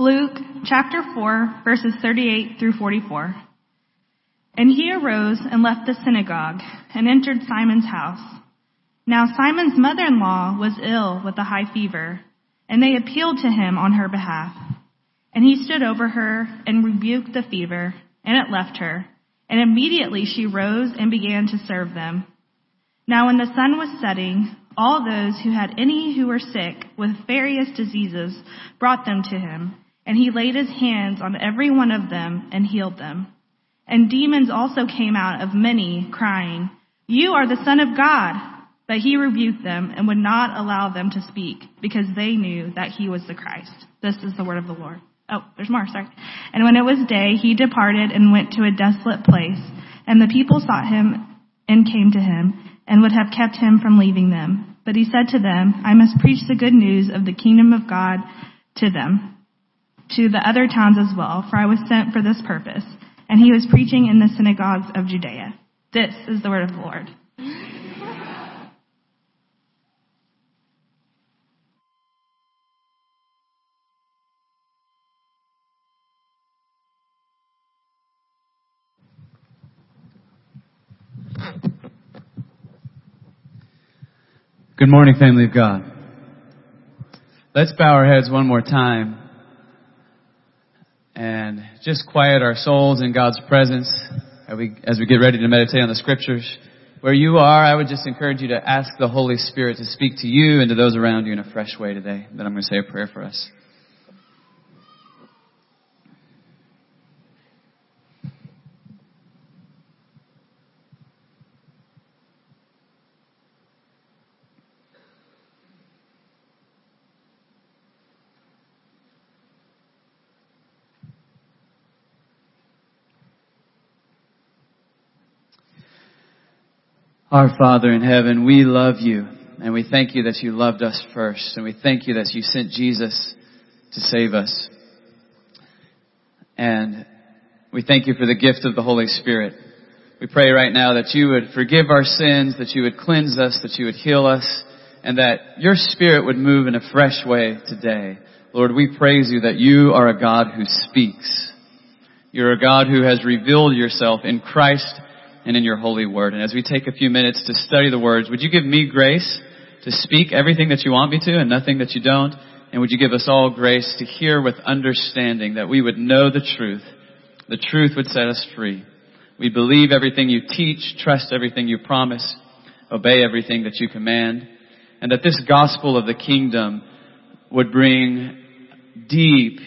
Luke chapter 4, verses 38 through 44. And he arose and left the synagogue and entered Simon's house. Now Simon's mother-in-law was ill with a high fever, and they appealed to him on her behalf. And he stood over her and rebuked the fever, and it left her. And immediately she rose and began to serve them. Now when the sun was setting, all those who had any who were sick with various diseases brought them to him, and he laid his hands on every one of them and healed them. And demons also came out of many, crying, You are the Son of God. But he rebuked them and would not allow them to speak, because they knew that he was the Christ. This is the word of the Lord. Oh, there's more, sorry. And when it was day, he departed and went to a desolate place, and the people sought him and came to him, and would have kept him from leaving them. But he said to them, I must preach the good news of the kingdom of God to them, to the other towns as well, for I was sent for this purpose. And he was preaching in the synagogues of Judea. This is the word of the Lord. Good morning, family of God. Let's bow our heads one more time and just quiet our souls in God's presence as we, as we get ready to meditate on the scriptures. Where you are, I would just encourage you to ask the Holy Spirit to speak to you and to those around you in a fresh way today. Then I'm going to say a prayer for us. Our Father in heaven, we love you and we thank you that you loved us first and we thank you that you sent Jesus to save us. And we thank you for the gift of the Holy Spirit. We pray right now that you would forgive our sins, that you would cleanse us, that you would heal us, and that your Spirit would move in a fresh way today. Lord, we praise you that you are a God who speaks. You're a God who has revealed yourself in Christ and in your holy word. And as we take a few minutes to study the words, would you give me grace to speak everything that you want me to and nothing that you don't? And would you give us all grace to hear with understanding that we would know the truth? The truth would set us free. We believe everything you teach, trust everything you promise, obey everything that you command, and that this gospel of the kingdom would bring deep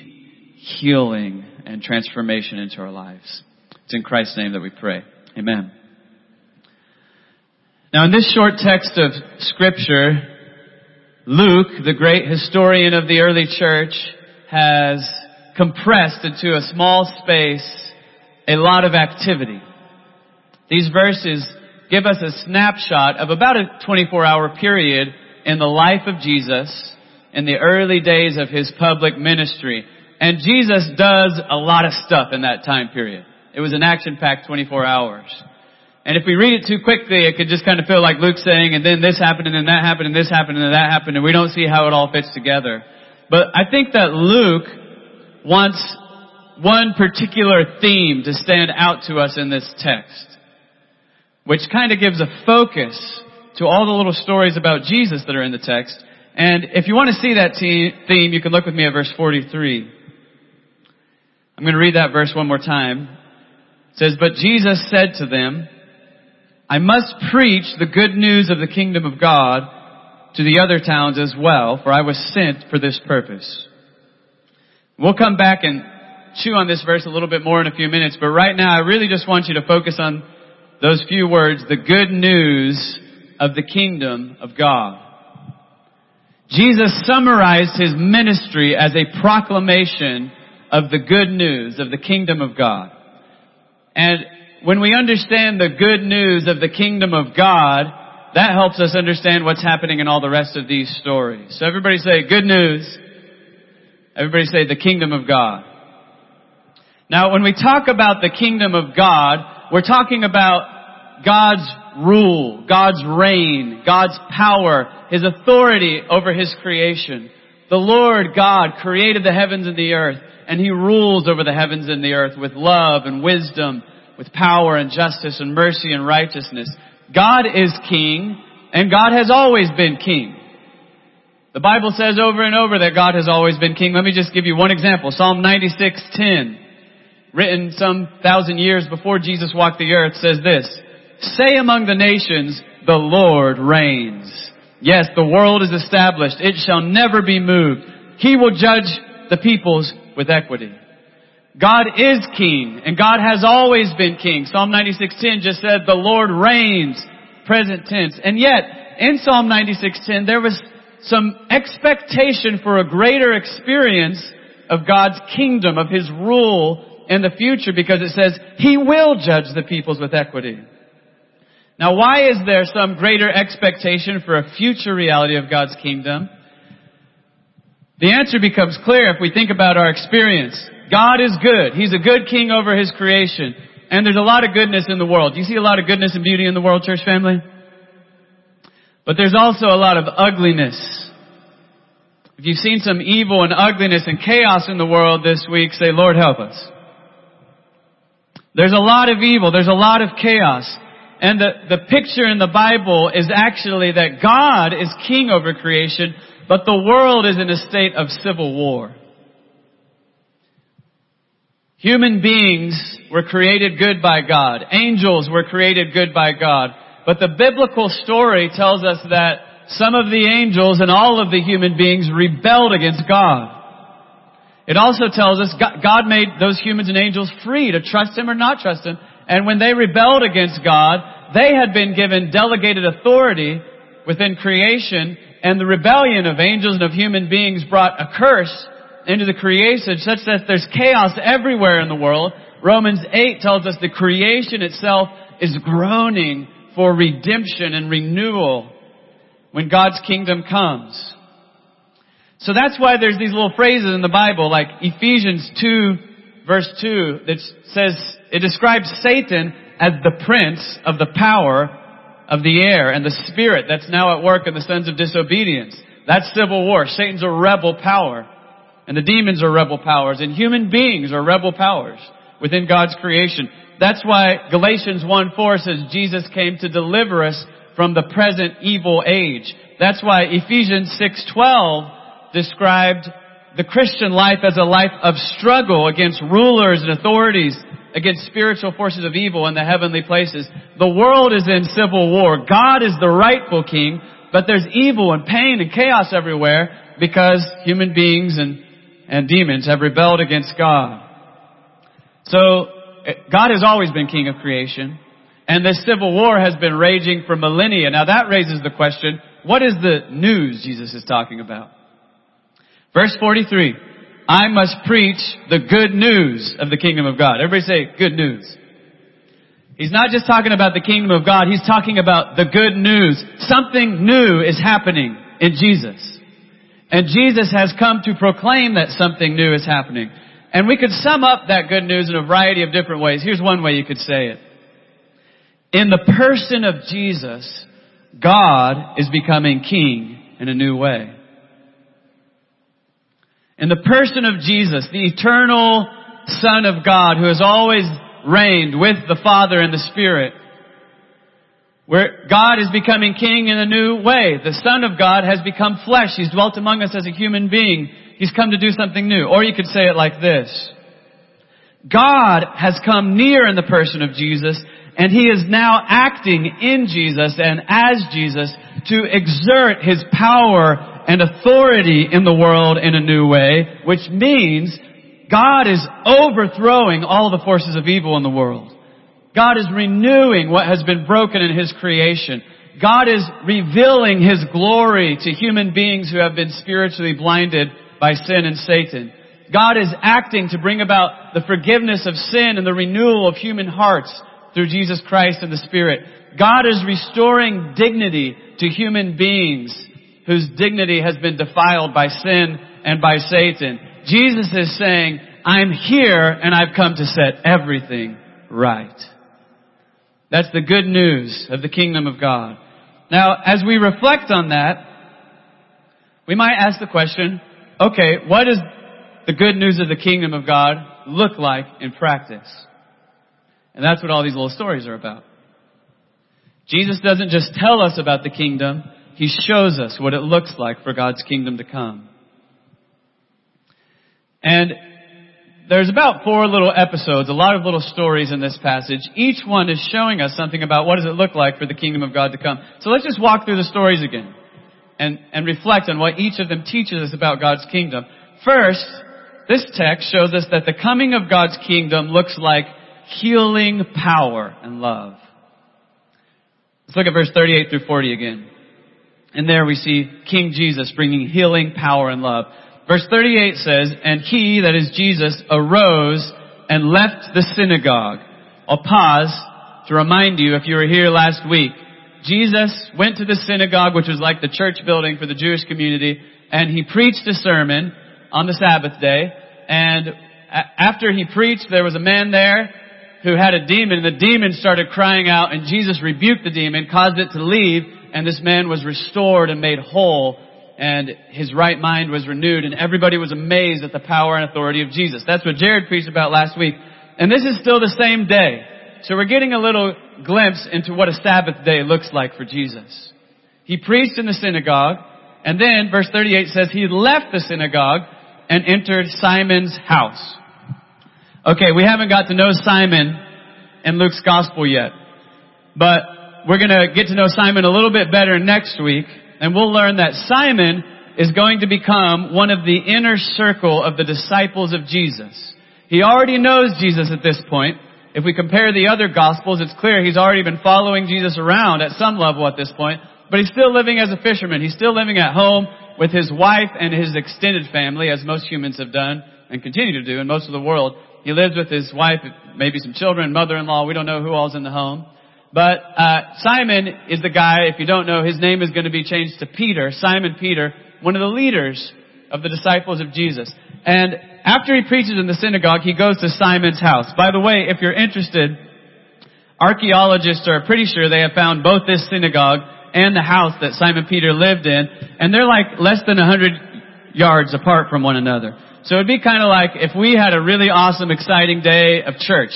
healing and transformation into our lives. It's in Christ's name that we pray. Amen. Now in this short text of scripture, Luke, the great historian of the early church, has compressed into a small space a lot of activity. These verses give us a snapshot of about a 24 hour period in the life of Jesus in the early days of his public ministry. And Jesus does a lot of stuff in that time period. It was an action-packed 24 hours. And if we read it too quickly, it could just kind of feel like Luke saying, and then this happened, and then that happened, and this happened, and then that happened, and we don't see how it all fits together. But I think that Luke wants one particular theme to stand out to us in this text, which kind of gives a focus to all the little stories about Jesus that are in the text. And if you want to see that theme, you can look with me at verse 43. I'm going to read that verse one more time. It says, But Jesus said to them, I must preach the good news of the kingdom of God to the other towns as well, for I was sent for this purpose. We'll come back and chew on this verse a little bit more in a few minutes, but right now I really just want you to focus on those few words, the good news of the kingdom of God. Jesus summarized his ministry as a proclamation of the good news of the kingdom of God. And when we understand the good news of the kingdom of God, that helps us understand what's happening in all the rest of these stories. So everybody say good news. Everybody say the kingdom of God. Now when we talk about the kingdom of God, we're talking about God's rule, God's reign, God's power, His authority over His creation. The Lord God created the heavens and the earth, and He rules over the heavens and the earth with love and wisdom, with power and justice and mercy and righteousness. God is king, and God has always been king. The Bible says over and over that God has always been king. Let me just give you one example. Psalm 96:10, written some thousand years before Jesus walked the earth, says this, Say among the nations, the Lord reigns. Yes, the world is established. It shall never be moved. He will judge the peoples with equity. God is king, and God has always been king. Psalm 96:10 just said, the Lord reigns, present tense. And yet, in Psalm 96:10, there was some expectation for a greater experience of God's kingdom, of His rule in the future, because it says, He will judge the peoples with equity. Now why is there some greater expectation for a future reality of God's kingdom? The answer becomes clear if we think about our experience. God is good. He's a good king over his creation. And there's a lot of goodness in the world. Do you see a lot of goodness and beauty in the world, church family? But there's also a lot of ugliness. If you've seen some evil and ugliness and chaos in the world this week, say, Lord help us. There's a lot of evil. There's a lot of chaos. And the, the picture in the Bible is actually that God is king over creation, but the world is in a state of civil war. Human beings were created good by God. Angels were created good by God. But the biblical story tells us that some of the angels and all of the human beings rebelled against God. It also tells us God made those humans and angels free to trust Him or not trust Him. And when they rebelled against God, they had been given delegated authority within creation and the rebellion of angels and of human beings brought a curse into the creation such that there's chaos everywhere in the world. Romans 8 tells us the creation itself is groaning for redemption and renewal when God's kingdom comes. So that's why there's these little phrases in the Bible like Ephesians 2 verse 2 that says, it describes Satan as the prince of the power of the air and the spirit that's now at work in the sons of disobedience. That's civil war. Satan's a rebel power. And the demons are rebel powers. And human beings are rebel powers within God's creation. That's why Galatians 1-4 says Jesus came to deliver us from the present evil age. That's why Ephesians 6:12 described the Christian life as a life of struggle against rulers and authorities against spiritual forces of evil in the heavenly places. The world is in civil war. God is the rightful king, but there's evil and pain and chaos everywhere because human beings and, and demons have rebelled against God. So, eh, God has always been king of creation, and this civil war has been raging for millennia. Now that raises the question, what is the news Jesus is talking about? Verse 43. I must preach the good news of the kingdom of God. Everybody say good news. He's not just talking about the kingdom of God, he's talking about the good news. Something new is happening in Jesus. And Jesus has come to proclaim that something new is happening. And we could sum up that good news in a variety of different ways. Here's one way you could say it. In the person of Jesus, God is becoming king in a new way. In the person of Jesus, the eternal Son of God who has always reigned with the Father and the Spirit, where God is becoming king in a new way. The Son of God has become flesh. He's dwelt among us as a human being. He's come to do something new. Or you could say it like this. God has come near in the person of Jesus and He is now acting in Jesus and as Jesus to exert His power and authority in the world in a new way, which means God is overthrowing all the forces of evil in the world. God is renewing what has been broken in His creation. God is revealing His glory to human beings who have been spiritually blinded by sin and Satan. God is acting to bring about the forgiveness of sin and the renewal of human hearts through Jesus Christ and the Spirit. God is restoring dignity to human beings whose dignity has been defiled by sin and by Satan. Jesus is saying, I'm here and I've come to set everything right. That's the good news of the kingdom of God. Now, as we reflect on that, we might ask the question, okay, what does the good news of the kingdom of God look like in practice? And that's what all these little stories are about. Jesus doesn't just tell us about the kingdom, He shows us what it looks like for God's kingdom to come. And there's about four little episodes, a lot of little stories in this passage. Each one is showing us something about what does it look like for the kingdom of God to come. So let's just walk through the stories again and, and reflect on what each of them teaches us about God's kingdom. First, this text shows us that the coming of God's kingdom looks like healing power and love. Let's look at verse 38 through 40 again. And there we see King Jesus bringing healing power and love. Verse 38 says, And he, that is Jesus, arose and left the synagogue. I'll pause to remind you, if you were here last week, Jesus went to the synagogue, which was like the church building for the Jewish community, and he preached a sermon on the Sabbath day. And after he preached, there was a man there who had a demon, and the demon started crying out, and Jesus rebuked the demon, caused it to leave, and this man was restored and made whole and his right mind was renewed and everybody was amazed at the power and authority of Jesus. That's what Jared preached about last week. And this is still the same day. So we're getting a little glimpse into what a Sabbath day looks like for Jesus. He preached in the synagogue and then verse 38 says he left the synagogue and entered Simon's house. Okay, we haven't got to know Simon in Luke's gospel yet, but we're gonna get to know Simon a little bit better next week and we'll learn that Simon is going to become one of the inner circle of the disciples of Jesus. He already knows Jesus at this point. If we compare the other gospels, it's clear he's already been following Jesus around at some level at this point, but he's still living as a fisherman. He's still living at home with his wife and his extended family, as most humans have done and continue to do in most of the world. He lives with his wife, maybe some children, mother-in-law. We don't know who all's in the home. But uh, Simon is the guy, if you don't know, his name is going to be changed to Peter, Simon Peter, one of the leaders of the disciples of Jesus. And after he preaches in the synagogue, he goes to Simon's house. By the way, if you're interested, archaeologists are pretty sure they have found both this synagogue and the house that Simon Peter lived in, and they're like less than a hundred yards apart from one another. So it'd be kind of like if we had a really awesome, exciting day of church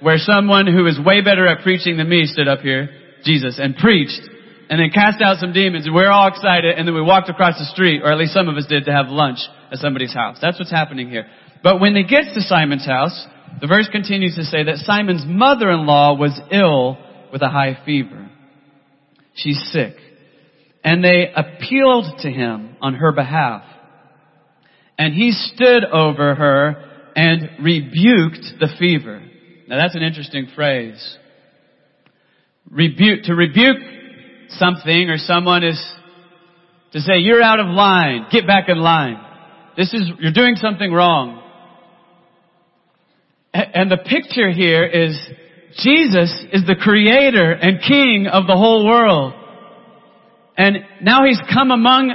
where someone who is way better at preaching than me stood up here, Jesus, and preached, and then cast out some demons, and we're all excited, and then we walked across the street, or at least some of us did, to have lunch at somebody's house. That's what's happening here. But when they get to Simon's house, the verse continues to say that Simon's mother-in-law was ill with a high fever. She's sick. And they appealed to him on her behalf. And he stood over her and rebuked the fever. Now that's an interesting phrase. Rebuke, to rebuke something or someone is to say, you're out of line, get back in line. This is, you're doing something wrong. And the picture here is Jesus is the creator and king of the whole world. And now he's come among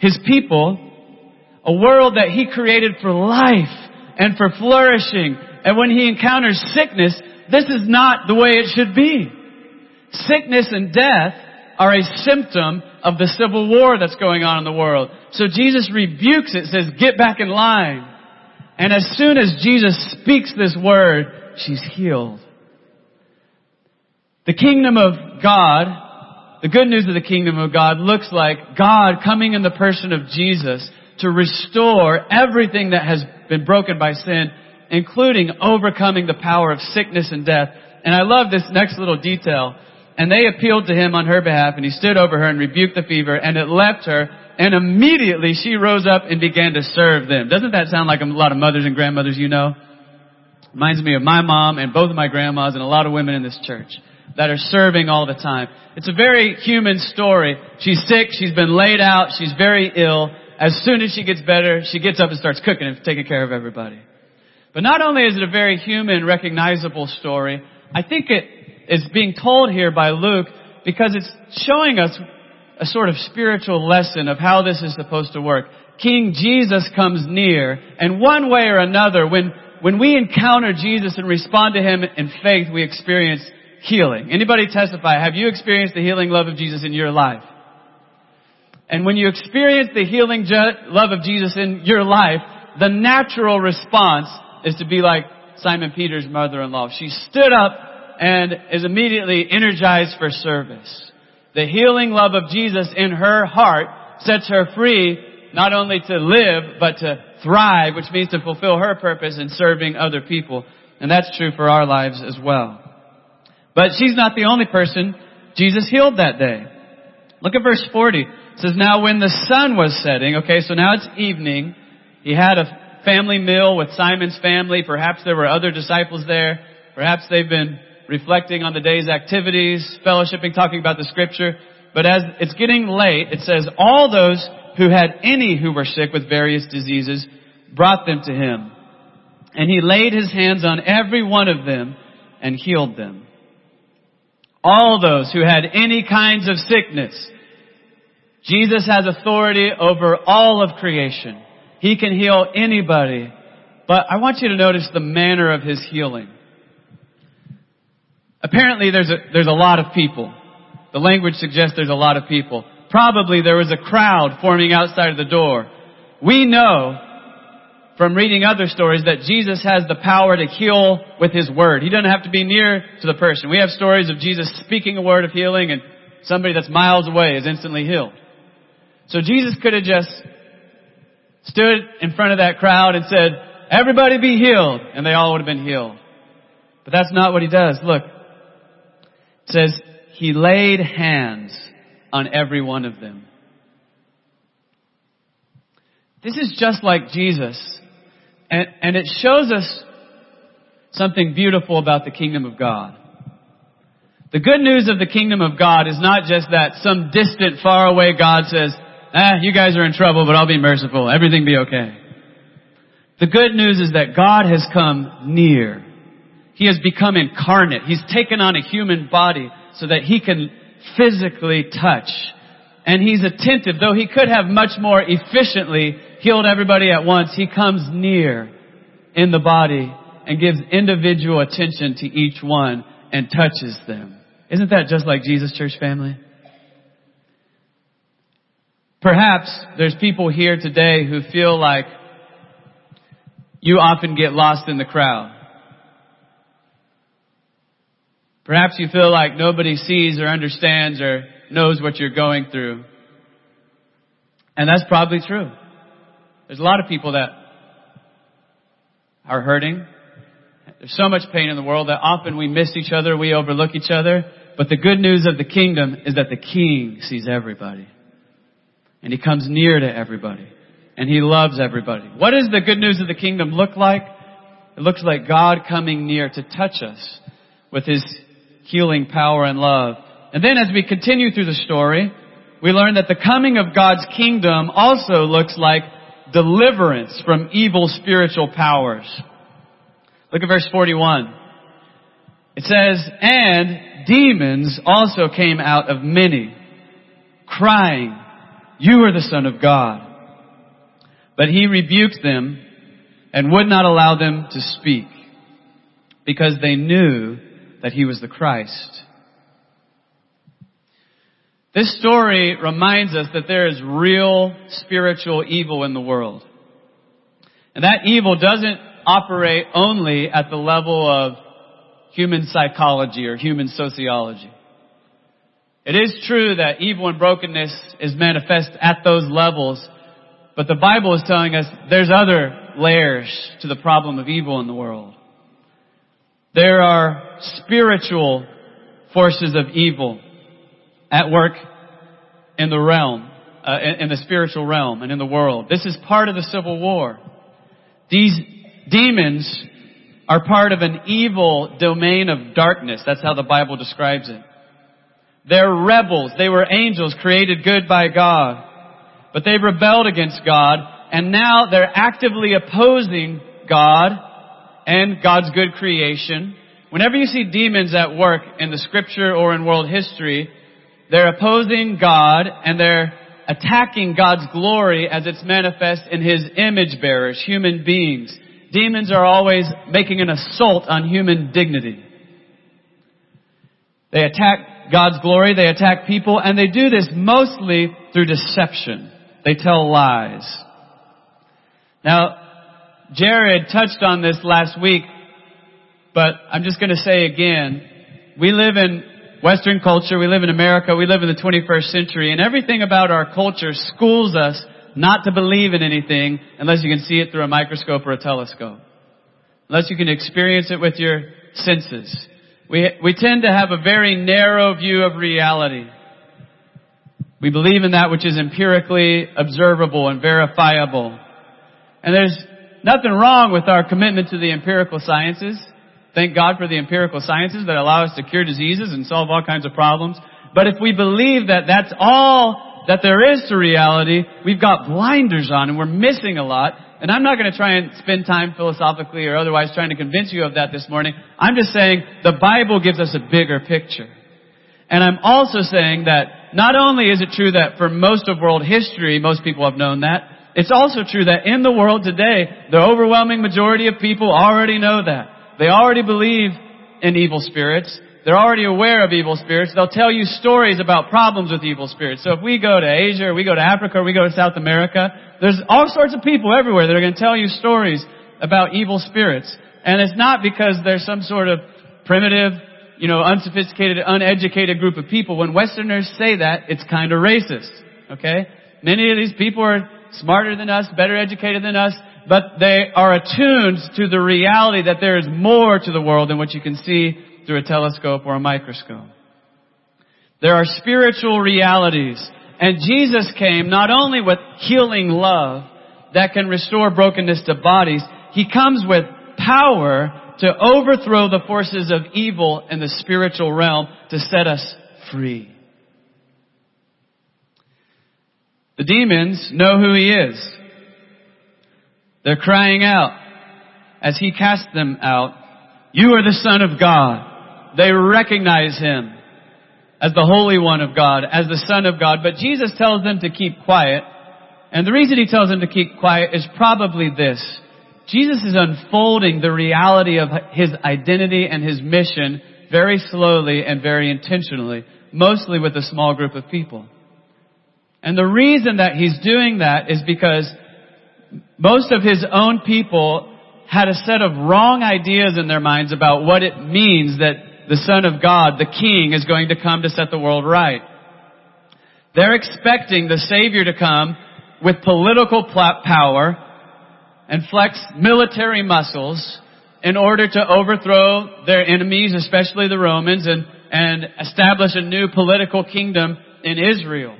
his people, a world that he created for life and for flourishing and when he encounters sickness, this is not the way it should be. Sickness and death are a symptom of the civil war that's going on in the world. So Jesus rebukes it, says, get back in line. And as soon as Jesus speaks this word, she's healed. The kingdom of God, the good news of the kingdom of God looks like God coming in the person of Jesus to restore everything that has been broken by sin including overcoming the power of sickness and death. And I love this next little detail. And they appealed to him on her behalf, and he stood over her and rebuked the fever, and it left her, and immediately she rose up and began to serve them. Doesn't that sound like a lot of mothers and grandmothers you know? Reminds me of my mom and both of my grandmas and a lot of women in this church that are serving all the time. It's a very human story. She's sick, she's been laid out, she's very ill. As soon as she gets better, she gets up and starts cooking and taking care of everybody. But not only is it a very human, recognizable story, I think it is being told here by Luke because it's showing us a sort of spiritual lesson of how this is supposed to work. King Jesus comes near, and one way or another, when, when we encounter Jesus and respond to Him in faith, we experience healing. Anybody testify, have you experienced the healing love of Jesus in your life? And when you experience the healing love of Jesus in your life, the natural response is to be like Simon Peter's mother-in-law. She stood up and is immediately energized for service. The healing love of Jesus in her heart sets her free not only to live, but to thrive, which means to fulfill her purpose in serving other people. And that's true for our lives as well. But she's not the only person Jesus healed that day. Look at verse 40. It says, now when the sun was setting, okay, so now it's evening, he had a family meal with Simon's family. Perhaps there were other disciples there. Perhaps they've been reflecting on the day's activities, fellowshipping, talking about the scripture. But as it's getting late, it says, all those who had any who were sick with various diseases brought them to him. And he laid his hands on every one of them and healed them. All those who had any kinds of sickness. Jesus has authority over all of creation. He can heal anybody. But I want you to notice the manner of his healing. Apparently there's a, there's a lot of people. The language suggests there's a lot of people. Probably there was a crowd forming outside of the door. We know from reading other stories that Jesus has the power to heal with His Word. He doesn't have to be near to the person. We have stories of Jesus speaking a word of healing and somebody that's miles away is instantly healed. So Jesus could have just stood in front of that crowd and said, everybody be healed, and they all would have been healed. But that's not what He does. Look, it says, He laid hands on every one of them. This is just like Jesus. And, and it shows us something beautiful about the kingdom of God. The good news of the kingdom of God is not just that some distant, far away God says, ah, you guys are in trouble, but I'll be merciful. Everything be okay. The good news is that God has come near. He has become incarnate. He's taken on a human body so that he can physically touch. And he's attentive, though he could have much more efficiently healed everybody at once, he comes near in the body and gives individual attention to each one and touches them. Isn't that just like Jesus church family? Perhaps there's people here today who feel like you often get lost in the crowd. Perhaps you feel like nobody sees or understands or knows what you're going through. And that's probably true. There's a lot of people that are hurting. There's so much pain in the world that often we miss each other, we overlook each other. But the good news of the kingdom is that the king sees everybody. And he comes near to everybody. And he loves everybody. What does the good news of the kingdom look like? It looks like God coming near to touch us with his healing power and love. And then as we continue through the story, we learn that the coming of God's kingdom also looks like deliverance from evil spiritual powers. Look at verse 41. It says, and demons also came out of many, crying, you are the son of God. But he rebuked them and would not allow them to speak because they knew that he was the Christ. This story reminds us that there is real spiritual evil in the world. And that evil doesn't operate only at the level of human psychology or human sociology. It is true that evil and brokenness is manifest at those levels, but the Bible is telling us there's other layers to the problem of evil in the world. There are spiritual forces of evil at work in the realm, uh, in, in the spiritual realm and in the world. This is part of the civil war. These demons are part of an evil domain of darkness. That's how the Bible describes it. They're rebels. They were angels created good by God. But they rebelled against God and now they're actively opposing God and God's good creation. Whenever you see demons at work in the scripture or in world history, they're opposing God and they're attacking God's glory as it's manifest in His image bearers, human beings. Demons are always making an assault on human dignity. They attack God's glory, they attack people, and they do this mostly through deception. They tell lies. Now, Jared touched on this last week, but I'm just going to say again, we live in Western culture, we live in America, we live in the 21st century, and everything about our culture schools us not to believe in anything unless you can see it through a microscope or a telescope. Unless you can experience it with your senses. We, we tend to have a very narrow view of reality. We believe in that which is empirically observable and verifiable. And there's nothing wrong with our commitment to the empirical sciences. Thank God for the empirical sciences that allow us to cure diseases and solve all kinds of problems. But if we believe that that's all that there is to reality, we've got blinders on and we're missing a lot. And I'm not going to try and spend time philosophically or otherwise trying to convince you of that this morning. I'm just saying the Bible gives us a bigger picture. And I'm also saying that not only is it true that for most of world history, most people have known that, it's also true that in the world today, the overwhelming majority of people already know that. They already believe in evil spirits. They're already aware of evil spirits. They'll tell you stories about problems with evil spirits. So if we go to Asia, or we go to Africa, or we go to South America, there's all sorts of people everywhere that are going to tell you stories about evil spirits. And it's not because there's some sort of primitive, you know, unsophisticated, uneducated group of people. When Westerners say that, it's kind of racist. Okay? Many of these people are smarter than us, better educated than us, but they are attuned to the reality that there is more to the world than what you can see through a telescope or a microscope. There are spiritual realities. And Jesus came not only with healing love that can restore brokenness to bodies, He comes with power to overthrow the forces of evil in the spiritual realm to set us free. The demons know who He is. They're crying out as he casts them out, you are the son of God. They recognize him as the Holy One of God, as the Son of God, but Jesus tells them to keep quiet. And the reason he tells them to keep quiet is probably this. Jesus is unfolding the reality of his identity and his mission very slowly and very intentionally, mostly with a small group of people. And the reason that he's doing that is because most of his own people had a set of wrong ideas in their minds about what it means that the Son of God, the King, is going to come to set the world right. They're expecting the Savior to come with political power and flex military muscles in order to overthrow their enemies, especially the Romans, and, and establish a new political kingdom in Israel.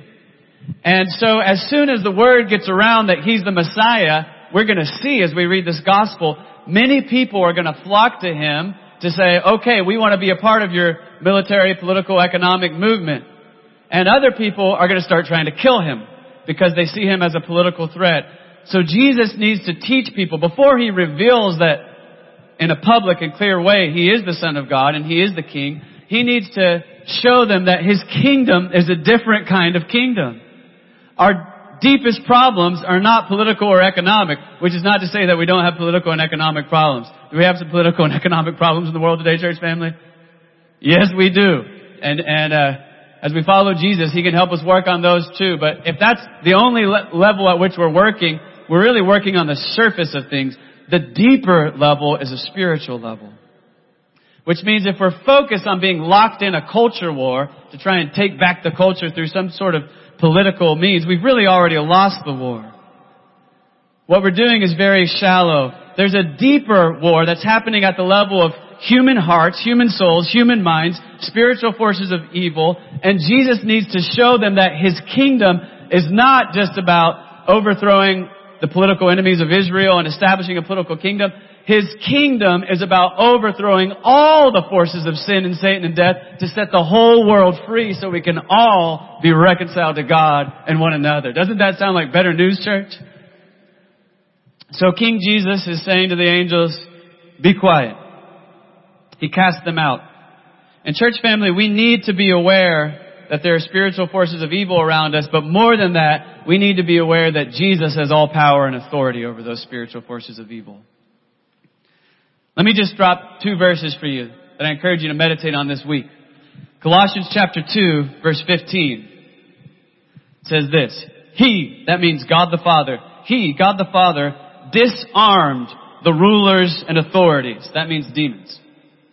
And so as soon as the word gets around that he's the Messiah, we're going to see as we read this gospel, many people are going to flock to him to say, okay, we want to be a part of your military, political, economic movement. And other people are going to start trying to kill him because they see him as a political threat. So Jesus needs to teach people before he reveals that in a public and clear way he is the Son of God and he is the King. He needs to show them that his kingdom is a different kind of kingdom. Our deepest problems are not political or economic, which is not to say that we don't have political and economic problems. Do we have some political and economic problems in the world today, church family? Yes, we do. And, and, uh, as we follow Jesus, He can help us work on those too. But if that's the only le- level at which we're working, we're really working on the surface of things. The deeper level is a spiritual level. Which means if we're focused on being locked in a culture war to try and take back the culture through some sort of political means, we've really already lost the war. What we're doing is very shallow. There's a deeper war that's happening at the level of human hearts, human souls, human minds, spiritual forces of evil, and Jesus needs to show them that His kingdom is not just about overthrowing the political enemies of Israel and establishing a political kingdom. His kingdom is about overthrowing all the forces of sin and Satan and death to set the whole world free so we can all be reconciled to God and one another. Doesn't that sound like better news, church? So King Jesus is saying to the angels, be quiet. He cast them out. And church family, we need to be aware that there are spiritual forces of evil around us, but more than that, we need to be aware that Jesus has all power and authority over those spiritual forces of evil. Let me just drop two verses for you that I encourage you to meditate on this week. Colossians chapter 2 verse 15 says this, He, that means God the Father, He, God the Father, disarmed the rulers and authorities. That means demons.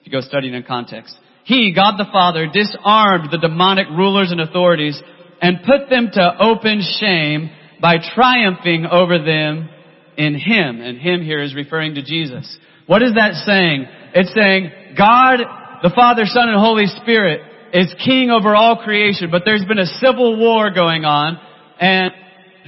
If you go studying in context. He, God the Father, disarmed the demonic rulers and authorities and put them to open shame by triumphing over them in Him. And Him here is referring to Jesus. What is that saying? It's saying God, the Father, Son, and Holy Spirit is king over all creation, but there's been a civil war going on and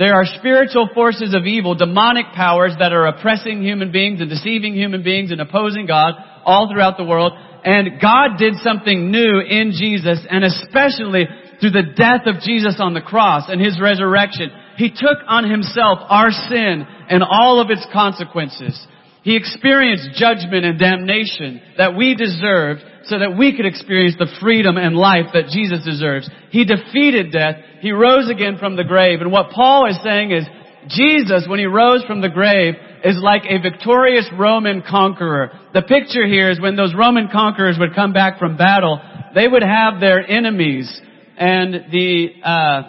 there are spiritual forces of evil, demonic powers that are oppressing human beings and deceiving human beings and opposing God all throughout the world. And God did something new in Jesus and especially through the death of Jesus on the cross and His resurrection. He took on Himself our sin and all of its consequences. He experienced judgment and damnation that we deserved so that we could experience the freedom and life that Jesus deserves. He defeated death. He rose again from the grave. And what Paul is saying is, Jesus, when he rose from the grave, is like a victorious Roman conqueror. The picture here is when those Roman conquerors would come back from battle, they would have their enemies and the, uh,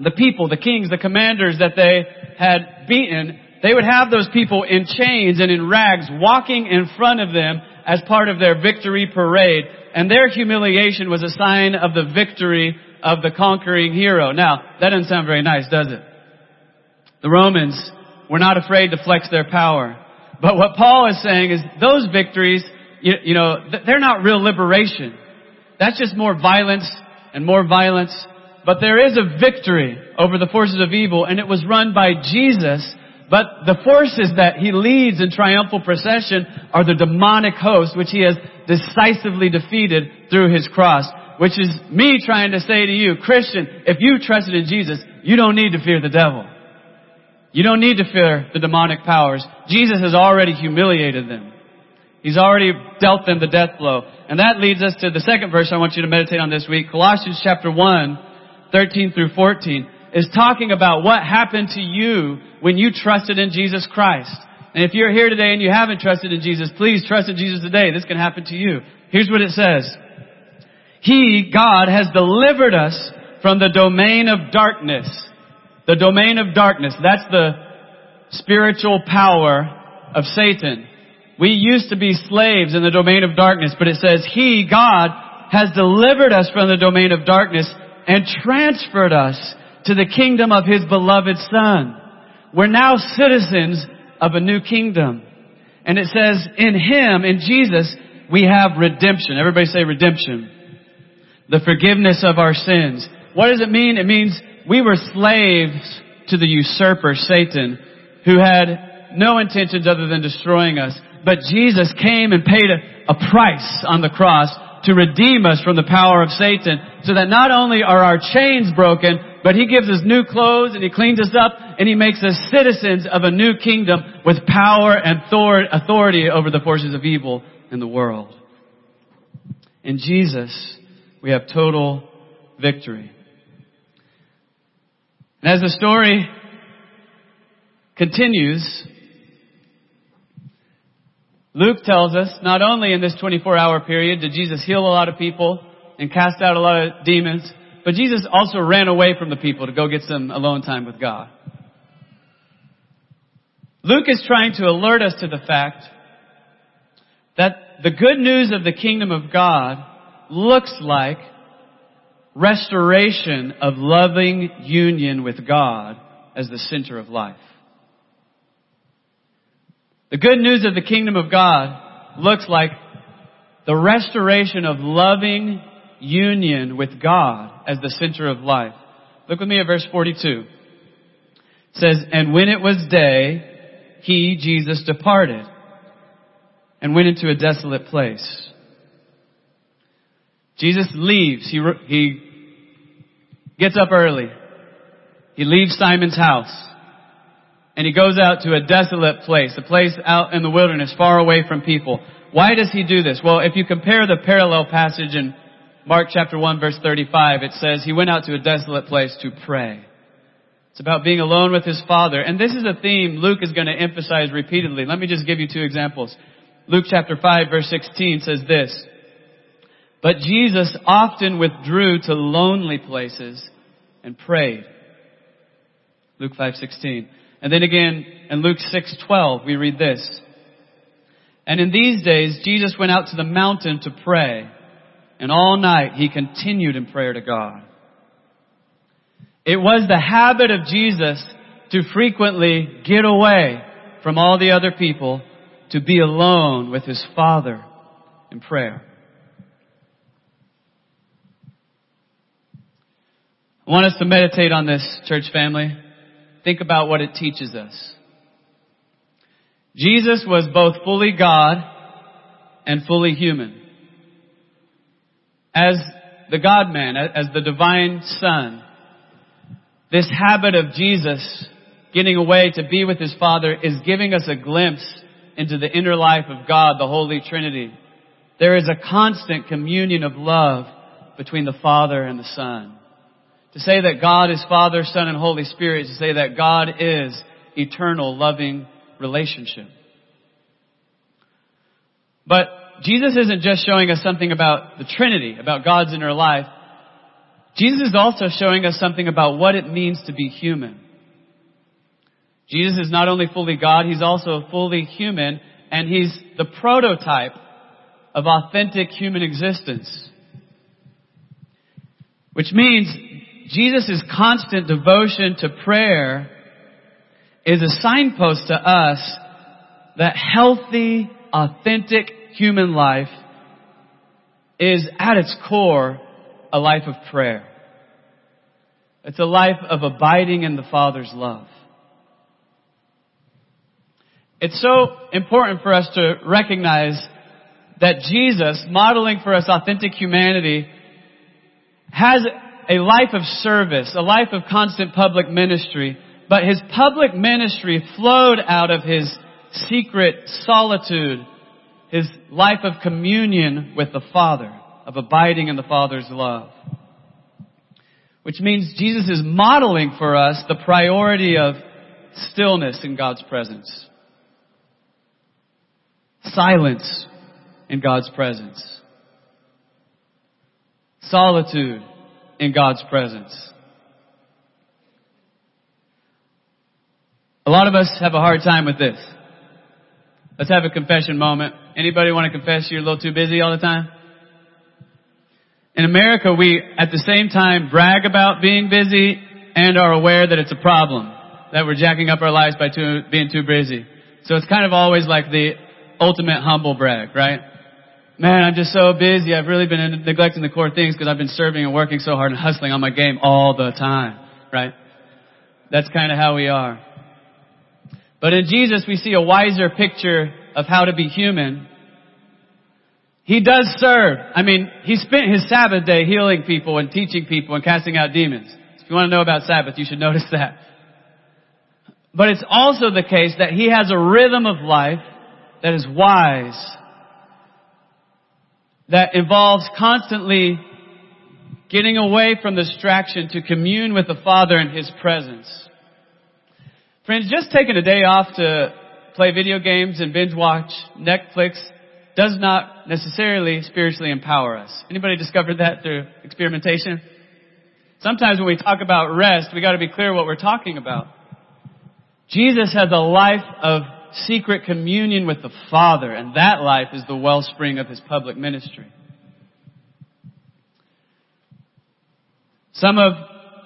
the people, the kings, the commanders that they had beaten, they would have those people in chains and in rags walking in front of them as part of their victory parade. And their humiliation was a sign of the victory of the conquering hero. Now, that doesn't sound very nice, does it? The Romans were not afraid to flex their power. But what Paul is saying is those victories, you, you know, they're not real liberation. That's just more violence and more violence. But there is a victory over the forces of evil and it was run by Jesus but the forces that he leads in triumphal procession are the demonic host, which he has decisively defeated through his cross. Which is me trying to say to you, Christian, if you trusted in Jesus, you don't need to fear the devil. You don't need to fear the demonic powers. Jesus has already humiliated them. He's already dealt them the death blow. And that leads us to the second verse I want you to meditate on this week, Colossians chapter 1, 13 through 14 is talking about what happened to you when you trusted in Jesus Christ. And if you're here today and you haven't trusted in Jesus, please trust in Jesus today. This can happen to you. Here's what it says. He, God, has delivered us from the domain of darkness. The domain of darkness. That's the spiritual power of Satan. We used to be slaves in the domain of darkness, but it says He, God, has delivered us from the domain of darkness and transferred us to the kingdom of His beloved Son. We're now citizens of a new kingdom. And it says, in Him, in Jesus, we have redemption. Everybody say redemption. The forgiveness of our sins. What does it mean? It means we were slaves to the usurper, Satan, who had no intentions other than destroying us. But Jesus came and paid a, a price on the cross to redeem us from the power of Satan so that not only are our chains broken, but He gives us new clothes and He cleans us up and He makes us citizens of a new kingdom with power and authority over the forces of evil in the world. In Jesus, we have total victory. And as the story continues, Luke tells us not only in this 24 hour period did Jesus heal a lot of people and cast out a lot of demons, but Jesus also ran away from the people to go get some alone time with God. Luke is trying to alert us to the fact that the good news of the kingdom of God looks like restoration of loving union with God as the center of life. The good news of the kingdom of God looks like the restoration of loving union with God as the center of life. Look with me at verse 42. It says, And when it was day, he, Jesus, departed and went into a desolate place. Jesus leaves. He, he gets up early. He leaves Simon's house. And he goes out to a desolate place, a place out in the wilderness, far away from people. Why does he do this? Well, if you compare the parallel passage in Mark chapter 1 verse 35, it says, He went out to a desolate place to pray. It's about being alone with His Father. And this is a theme Luke is going to emphasize repeatedly. Let me just give you two examples. Luke chapter 5 verse 16 says this, But Jesus often withdrew to lonely places and prayed. Luke 5:16. And then again in Luke 6:12 we read this. And in these days Jesus went out to the mountain to pray, and all night he continued in prayer to God. It was the habit of Jesus to frequently get away from all the other people to be alone with his Father in prayer. I want us to meditate on this, church family. Think about what it teaches us. Jesus was both fully God and fully human. As the God man, as the divine son, this habit of Jesus getting away to be with his Father is giving us a glimpse into the inner life of God, the Holy Trinity. There is a constant communion of love between the Father and the Son. To say that God is Father, Son, and Holy Spirit to say that God is eternal, loving relationship. But Jesus isn't just showing us something about the Trinity, about God's inner life. Jesus is also showing us something about what it means to be human. Jesus is not only fully God, He's also fully human, and He's the prototype of authentic human existence. Which means Jesus' constant devotion to prayer is a signpost to us that healthy, authentic human life is at its core a life of prayer. It's a life of abiding in the Father's love. It's so important for us to recognize that Jesus, modeling for us authentic humanity, has a life of service, a life of constant public ministry, but his public ministry flowed out of his secret solitude, his life of communion with the Father, of abiding in the Father's love. Which means Jesus is modeling for us the priority of stillness in God's presence. Silence in God's presence. Solitude in God's presence. A lot of us have a hard time with this. Let's have a confession moment. Anybody want to confess you're a little too busy all the time? In America, we at the same time brag about being busy and are aware that it's a problem, that we're jacking up our lives by too, being too busy. So it's kind of always like the ultimate humble brag, right? Man, I'm just so busy. I've really been neglecting the core things because I've been serving and working so hard and hustling on my game all the time, right? That's kind of how we are. But in Jesus, we see a wiser picture of how to be human. He does serve. I mean, he spent his Sabbath day healing people and teaching people and casting out demons. If you want to know about Sabbath, you should notice that. But it's also the case that he has a rhythm of life that is wise that involves constantly getting away from distraction to commune with the Father in His presence. Friends, just taking a day off to play video games and binge watch Netflix does not necessarily spiritually empower us. Anybody discovered that through experimentation? Sometimes when we talk about rest, we gotta be clear what we're talking about. Jesus has a life of secret communion with the Father, and that life is the wellspring of his public ministry. Some of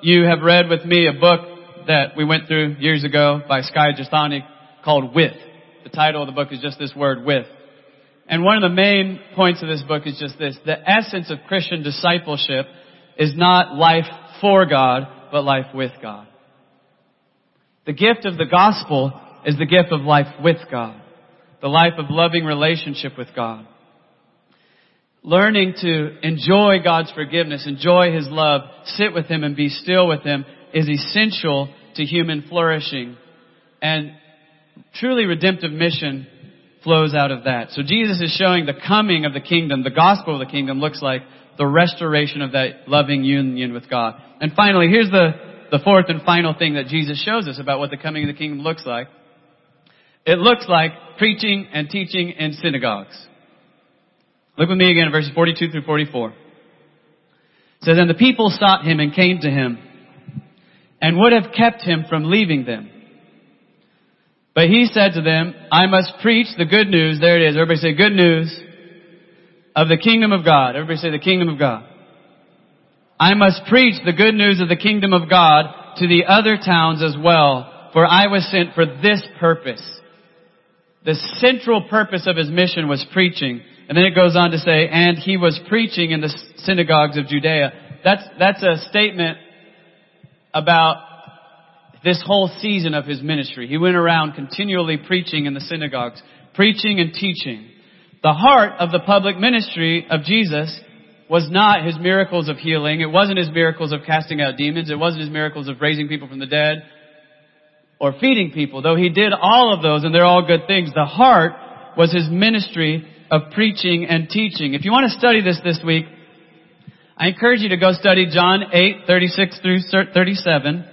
you have read with me a book that we went through years ago by Skye Jethani called With. The title of the book is just this word, with. And one of the main points of this book is just this. The essence of Christian discipleship is not life for God, but life with God. The gift of the gospel is the gift of life with God. The life of loving relationship with God. Learning to enjoy God's forgiveness, enjoy His love, sit with Him and be still with Him is essential to human flourishing. And truly redemptive mission flows out of that. So Jesus is showing the coming of the kingdom, the gospel of the kingdom looks like the restoration of that loving union with God. And finally, here's the, the fourth and final thing that Jesus shows us about what the coming of the kingdom looks like. It looks like preaching and teaching in synagogues. Look with me again verses 42 through 44. It says, And the people sought him and came to him, and would have kept him from leaving them. But he said to them, I must preach the good news, there it is, everybody say good news, of the kingdom of God. Everybody say the kingdom of God. I must preach the good news of the kingdom of God to the other towns as well, for I was sent for this purpose. The central purpose of his mission was preaching. And then it goes on to say, and he was preaching in the synagogues of Judea. That's, that's a statement about this whole season of his ministry. He went around continually preaching in the synagogues, preaching and teaching. The heart of the public ministry of Jesus was not his miracles of healing. It wasn't his miracles of casting out demons. It wasn't his miracles of raising people from the dead or feeding people. Though he did all of those and they're all good things, the heart was his ministry of preaching and teaching. If you want to study this this week, I encourage you to go study John 8, 36 through 37.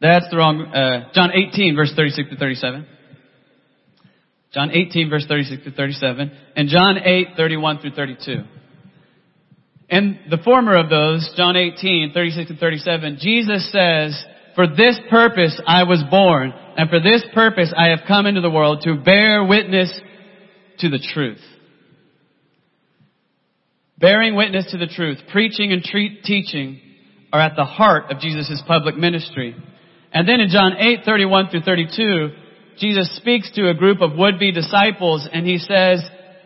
That's the wrong, uh, John 18 verse 36 to 37. John 18 verse 36 to 37. And John 8, 31 through 32. In the former of those, John 18, 36 to 37, Jesus says, For this purpose I was born, and for this purpose I have come into the world to bear witness to the truth. Bearing witness to the truth, preaching and teaching are at the heart of Jesus' public ministry. And then in John 8, 31 through 32, Jesus speaks to a group of would-be disciples and he says,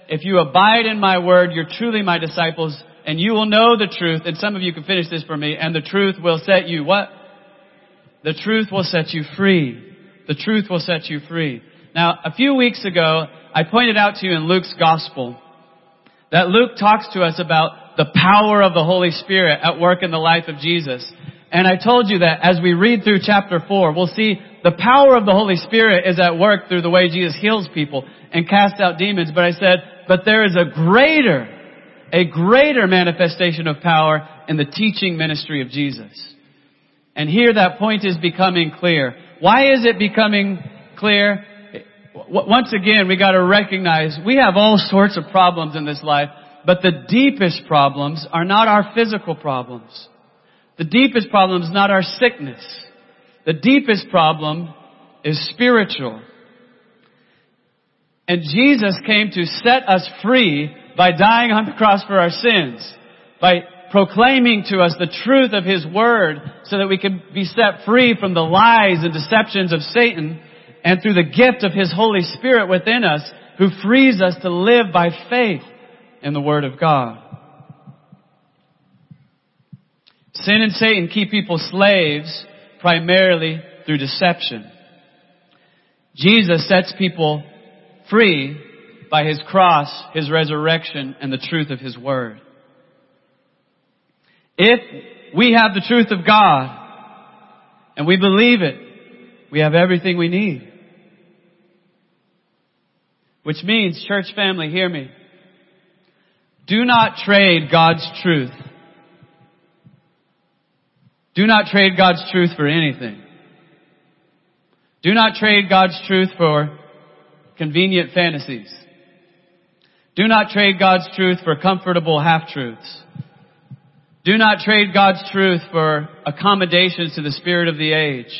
if you abide in my word, you're truly my disciples and you will know the truth. And some of you can finish this for me. And the truth will set you what? The truth will set you free. The truth will set you free. Now, a few weeks ago, I pointed out to you in Luke's gospel that Luke talks to us about the power of the Holy Spirit at work in the life of Jesus. And I told you that as we read through chapter 4, we'll see the power of the Holy Spirit is at work through the way Jesus heals people and casts out demons. But I said, but there is a greater, a greater manifestation of power in the teaching ministry of Jesus. And here that point is becoming clear. Why is it becoming clear? Once again, we gotta recognize we have all sorts of problems in this life, but the deepest problems are not our physical problems. The deepest problem is not our sickness. The deepest problem is spiritual. And Jesus came to set us free by dying on the cross for our sins, by proclaiming to us the truth of His Word so that we can be set free from the lies and deceptions of Satan and through the gift of His Holy Spirit within us who frees us to live by faith in the Word of God. Sin and Satan keep people slaves primarily through deception. Jesus sets people free by His cross, His resurrection, and the truth of His Word. If we have the truth of God and we believe it, we have everything we need. Which means, church family, hear me. Do not trade God's truth do not trade God's truth for anything. Do not trade God's truth for convenient fantasies. Do not trade God's truth for comfortable half-truths. Do not trade God's truth for accommodations to the spirit of the age.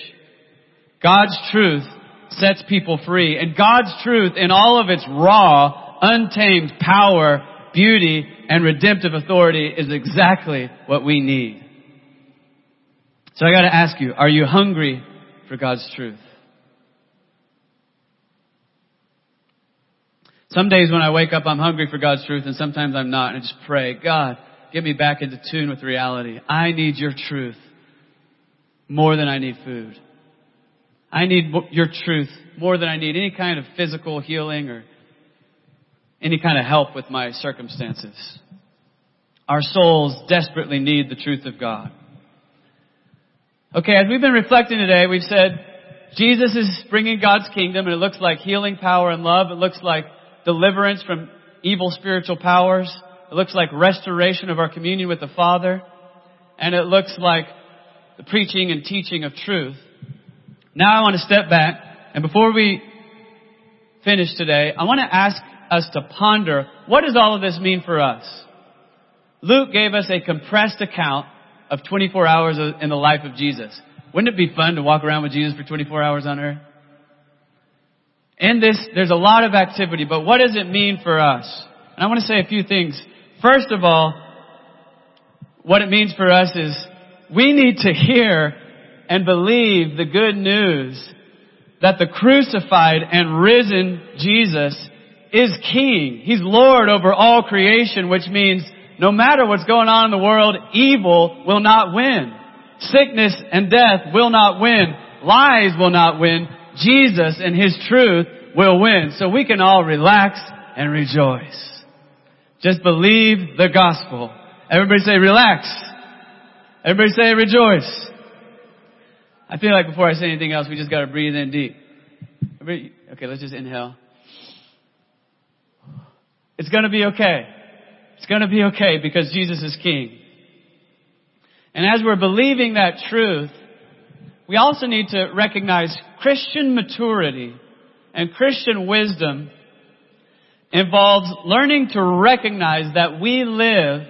God's truth sets people free. And God's truth in all of its raw, untamed power, beauty, and redemptive authority is exactly what we need. So I gotta ask you, are you hungry for God's truth? Some days when I wake up, I'm hungry for God's truth, and sometimes I'm not, and I just pray, God, get me back into tune with reality. I need your truth more than I need food. I need your truth more than I need any kind of physical healing or any kind of help with my circumstances. Our souls desperately need the truth of God. Okay, as we've been reflecting today, we've said Jesus is bringing God's kingdom and it looks like healing power and love. It looks like deliverance from evil spiritual powers. It looks like restoration of our communion with the Father. And it looks like the preaching and teaching of truth. Now I want to step back and before we finish today, I want to ask us to ponder what does all of this mean for us? Luke gave us a compressed account of 24 hours in the life of Jesus. Wouldn't it be fun to walk around with Jesus for 24 hours on earth? In this, there's a lot of activity, but what does it mean for us? And I want to say a few things. First of all, what it means for us is we need to hear and believe the good news that the crucified and risen Jesus is King. He's Lord over all creation, which means no matter what's going on in the world, evil will not win. Sickness and death will not win. Lies will not win. Jesus and His truth will win. So we can all relax and rejoice. Just believe the gospel. Everybody say relax. Everybody say rejoice. I feel like before I say anything else, we just gotta breathe in deep. Everybody, okay, let's just inhale. It's gonna be okay. It's gonna be okay because Jesus is King. And as we're believing that truth, we also need to recognize Christian maturity and Christian wisdom involves learning to recognize that we live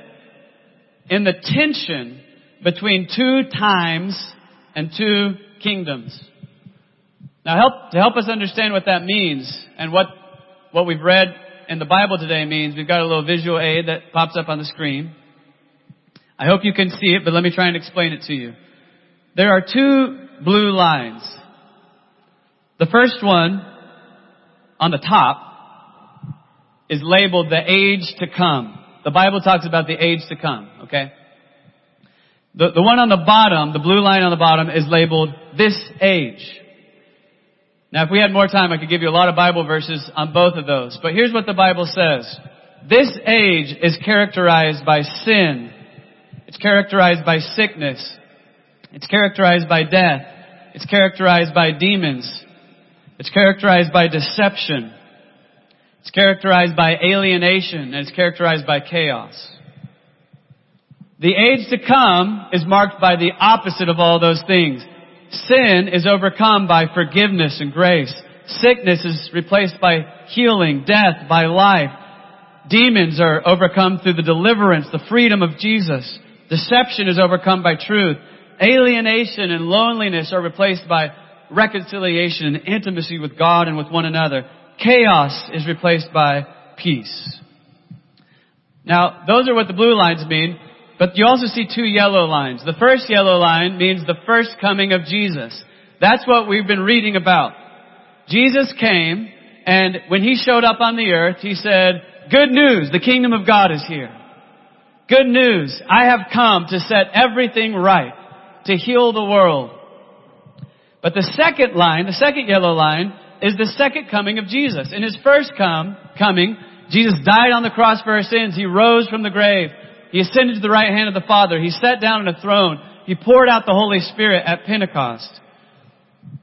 in the tension between two times and two kingdoms. Now help, to help us understand what that means and what, what we've read in the Bible today means, we've got a little visual aid that pops up on the screen. I hope you can see it, but let me try and explain it to you. There are two blue lines. The first one on the top is labeled the age to come. The Bible talks about the age to come, okay? The, the one on the bottom, the blue line on the bottom is labeled this age. Now if we had more time, I could give you a lot of Bible verses on both of those. But here's what the Bible says. This age is characterized by sin. It's characterized by sickness. It's characterized by death. It's characterized by demons. It's characterized by deception. It's characterized by alienation and it's characterized by chaos. The age to come is marked by the opposite of all those things. Sin is overcome by forgiveness and grace. Sickness is replaced by healing, death by life. Demons are overcome through the deliverance, the freedom of Jesus. Deception is overcome by truth. Alienation and loneliness are replaced by reconciliation and intimacy with God and with one another. Chaos is replaced by peace. Now, those are what the blue lines mean. But you also see two yellow lines. The first yellow line means the first coming of Jesus. That's what we've been reading about. Jesus came, and when he showed up on the earth, he said, good news, the kingdom of God is here. Good news, I have come to set everything right, to heal the world. But the second line, the second yellow line, is the second coming of Jesus. In his first come, coming, Jesus died on the cross for our sins. He rose from the grave. He ascended to the right hand of the Father. He sat down on a throne. He poured out the Holy Spirit at Pentecost.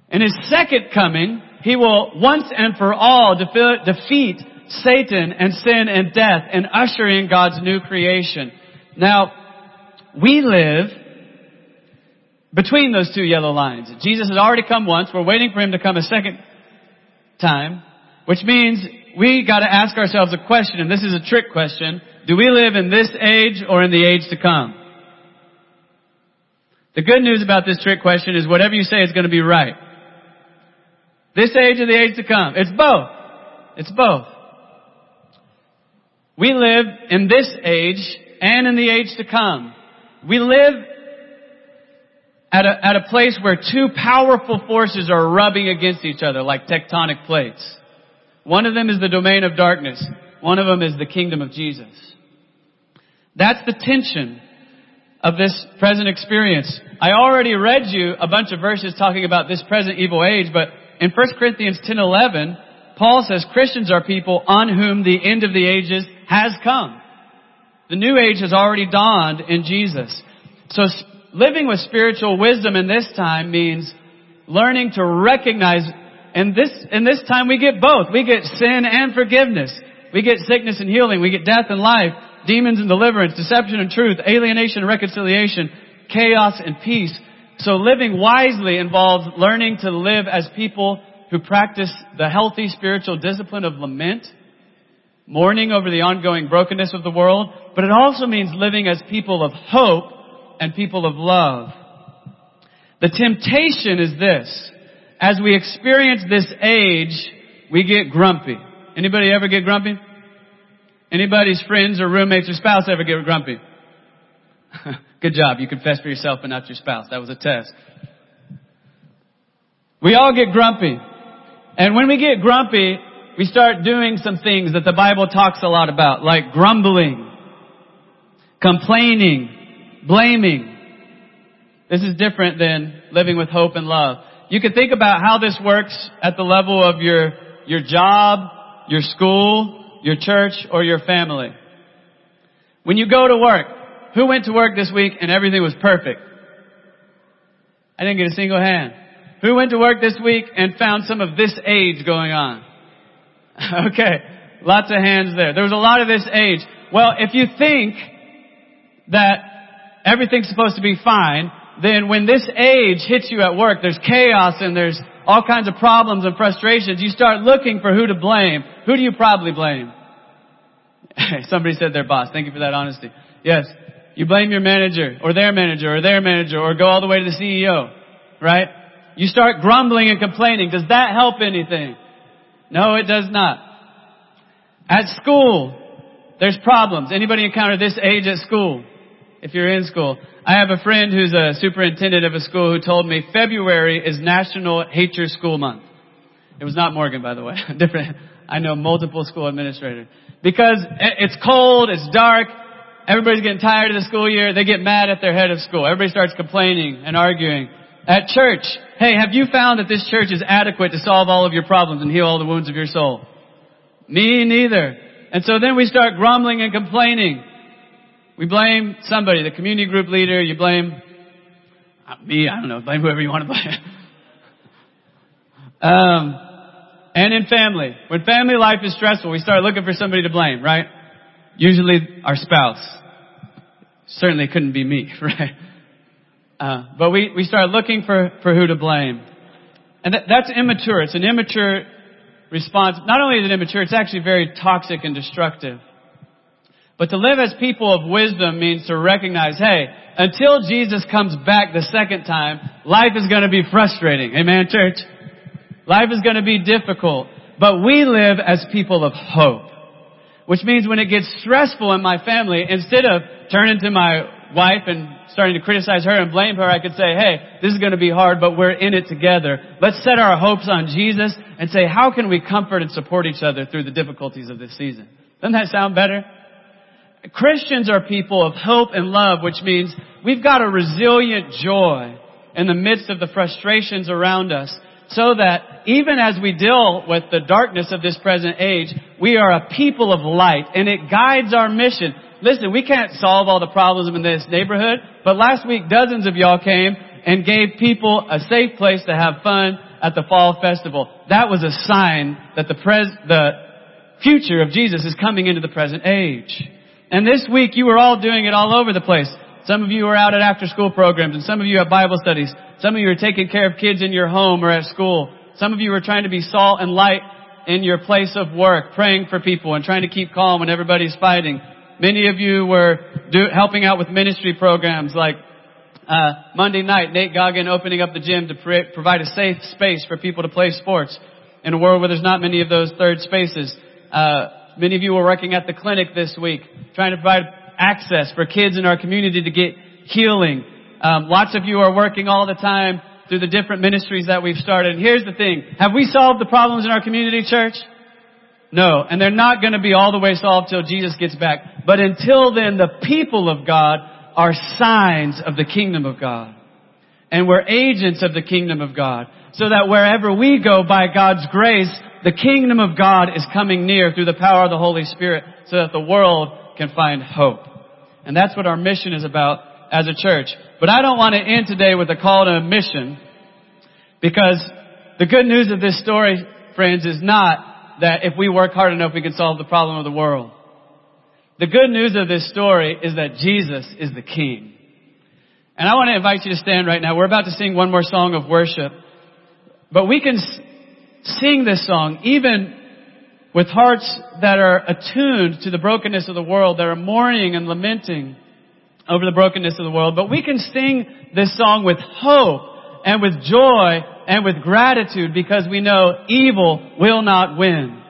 In his second coming, he will once and for all defeat Satan and sin and death and usher in God's new creation. Now, we live between those two yellow lines. Jesus has already come once. We're waiting for him to come a second time, which means we gotta ask ourselves a question, and this is a trick question. Do we live in this age or in the age to come? The good news about this trick question is whatever you say is going to be right. This age or the age to come. It's both. It's both. We live in this age and in the age to come. We live at a, at a place where two powerful forces are rubbing against each other like tectonic plates. One of them is the domain of darkness. One of them is the kingdom of Jesus. That's the tension of this present experience. I already read you a bunch of verses talking about this present evil age, but in 1 Corinthians 10:11, Paul says Christians are people on whom the end of the ages has come. The new age has already dawned in Jesus. So living with spiritual wisdom in this time means learning to recognize and this, in this time we get both. We get sin and forgiveness. We get sickness and healing. We get death and life demons and deliverance, deception and truth, alienation and reconciliation, chaos and peace. So living wisely involves learning to live as people who practice the healthy spiritual discipline of lament, mourning over the ongoing brokenness of the world, but it also means living as people of hope and people of love. The temptation is this. As we experience this age, we get grumpy. Anybody ever get grumpy? Anybody's friends or roommates or spouse ever get grumpy? Good job. You confessed for yourself but not your spouse. That was a test. We all get grumpy. And when we get grumpy, we start doing some things that the Bible talks a lot about, like grumbling, complaining, blaming. This is different than living with hope and love. You can think about how this works at the level of your, your job, your school, your church, or your family. When you go to work, who went to work this week and everything was perfect? I didn't get a single hand. Who went to work this week and found some of this age going on? okay. Lots of hands there. There was a lot of this age. Well, if you think that everything's supposed to be fine, then when this age hits you at work, there's chaos and there's all kinds of problems and frustrations. You start looking for who to blame. Who do you probably blame? Somebody said their boss. Thank you for that honesty. Yes. You blame your manager or their manager or their manager or go all the way to the CEO, right? You start grumbling and complaining. Does that help anything? No, it does not. At school, there's problems. Anybody encounter this age at school? If you're in school. I have a friend who's a superintendent of a school who told me February is National Hate Your School Month. It was not Morgan, by the way. Different. I know multiple school administrators. Because it's cold, it's dark, everybody's getting tired of the school year, they get mad at their head of school. Everybody starts complaining and arguing. At church, hey, have you found that this church is adequate to solve all of your problems and heal all the wounds of your soul? Me neither. And so then we start grumbling and complaining. We blame somebody, the community group leader, you blame uh, me, I don't know, blame whoever you want to blame. um, and in family. When family life is stressful, we start looking for somebody to blame, right? Usually our spouse. Certainly couldn't be me, right? Uh, but we, we start looking for, for who to blame. And that, that's immature. It's an immature response. Not only is it immature, it's actually very toxic and destructive. But to live as people of wisdom means to recognize, hey, until Jesus comes back the second time, life is going to be frustrating. Amen, church? Life is going to be difficult. But we live as people of hope. Which means when it gets stressful in my family, instead of turning to my wife and starting to criticize her and blame her, I could say, hey, this is going to be hard, but we're in it together. Let's set our hopes on Jesus and say, how can we comfort and support each other through the difficulties of this season? Doesn't that sound better? Christians are people of hope and love, which means we've got a resilient joy in the midst of the frustrations around us so that even as we deal with the darkness of this present age, we are a people of light and it guides our mission. Listen, we can't solve all the problems in this neighborhood, but last week dozens of y'all came and gave people a safe place to have fun at the fall festival. That was a sign that the pres- the future of Jesus is coming into the present age. And this week you were all doing it all over the place. Some of you were out at after school programs and some of you have Bible studies. Some of you are taking care of kids in your home or at school. Some of you are trying to be salt and light in your place of work, praying for people and trying to keep calm when everybody's fighting. Many of you were do, helping out with ministry programs like uh, Monday night, Nate Goggin opening up the gym to pre- provide a safe space for people to play sports in a world where there's not many of those third spaces. Uh, many of you were working at the clinic this week, trying to provide access for kids in our community to get healing. Um, lots of you are working all the time through the different ministries that we've started. And here's the thing: Have we solved the problems in our community, church? No. And they're not going to be all the way solved till Jesus gets back. But until then, the people of God are signs of the kingdom of God. And we're agents of the kingdom of God. So that wherever we go by God's grace, the kingdom of God is coming near through the power of the Holy Spirit so that the world can find hope. And that's what our mission is about as a church. But I don't want to end today with a call to a mission because the good news of this story, friends, is not that if we work hard enough, we can solve the problem of the world. The good news of this story is that Jesus is the King. And I want to invite you to stand right now. We're about to sing one more song of worship. But we can sing this song even with hearts that are attuned to the brokenness of the world, that are mourning and lamenting over the brokenness of the world. But we can sing this song with hope and with joy and with gratitude because we know evil will not win.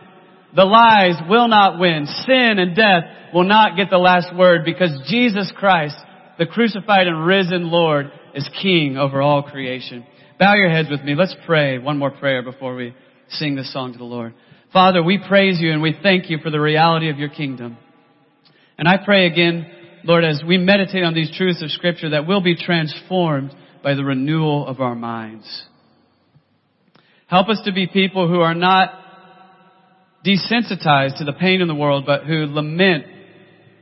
The lies will not win. Sin and death will not get the last word because Jesus Christ, the crucified and risen Lord, is king over all creation. Bow your heads with me. Let's pray one more prayer before we sing this song to the Lord. Father, we praise you and we thank you for the reality of your kingdom. And I pray again, Lord, as we meditate on these truths of scripture that we'll be transformed by the renewal of our minds. Help us to be people who are not desensitized to the pain in the world, but who lament.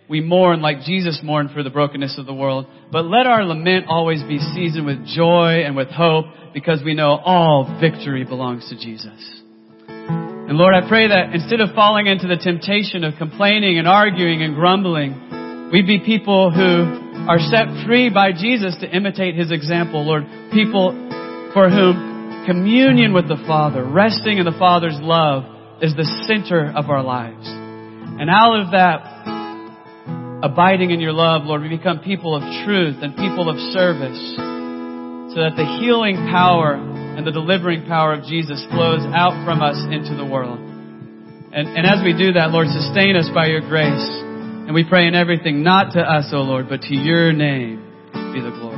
We mourn like Jesus mourned for the brokenness of the world. But let our lament always be seasoned with joy and with hope because we know all victory belongs to Jesus. And Lord, I pray that instead of falling into the temptation of complaining and arguing and grumbling, we'd be people who are set free by Jesus to imitate His example, Lord. People for whom communion with the Father, resting in the Father's love, is the center of our lives. And out of that, abiding in your love, Lord, we become people of truth and people of service so that the healing power and the delivering power of Jesus flows out from us into the world. And, and as we do that, Lord, sustain us by your grace. And we pray in everything, not to us, O Lord, but to your name be the glory.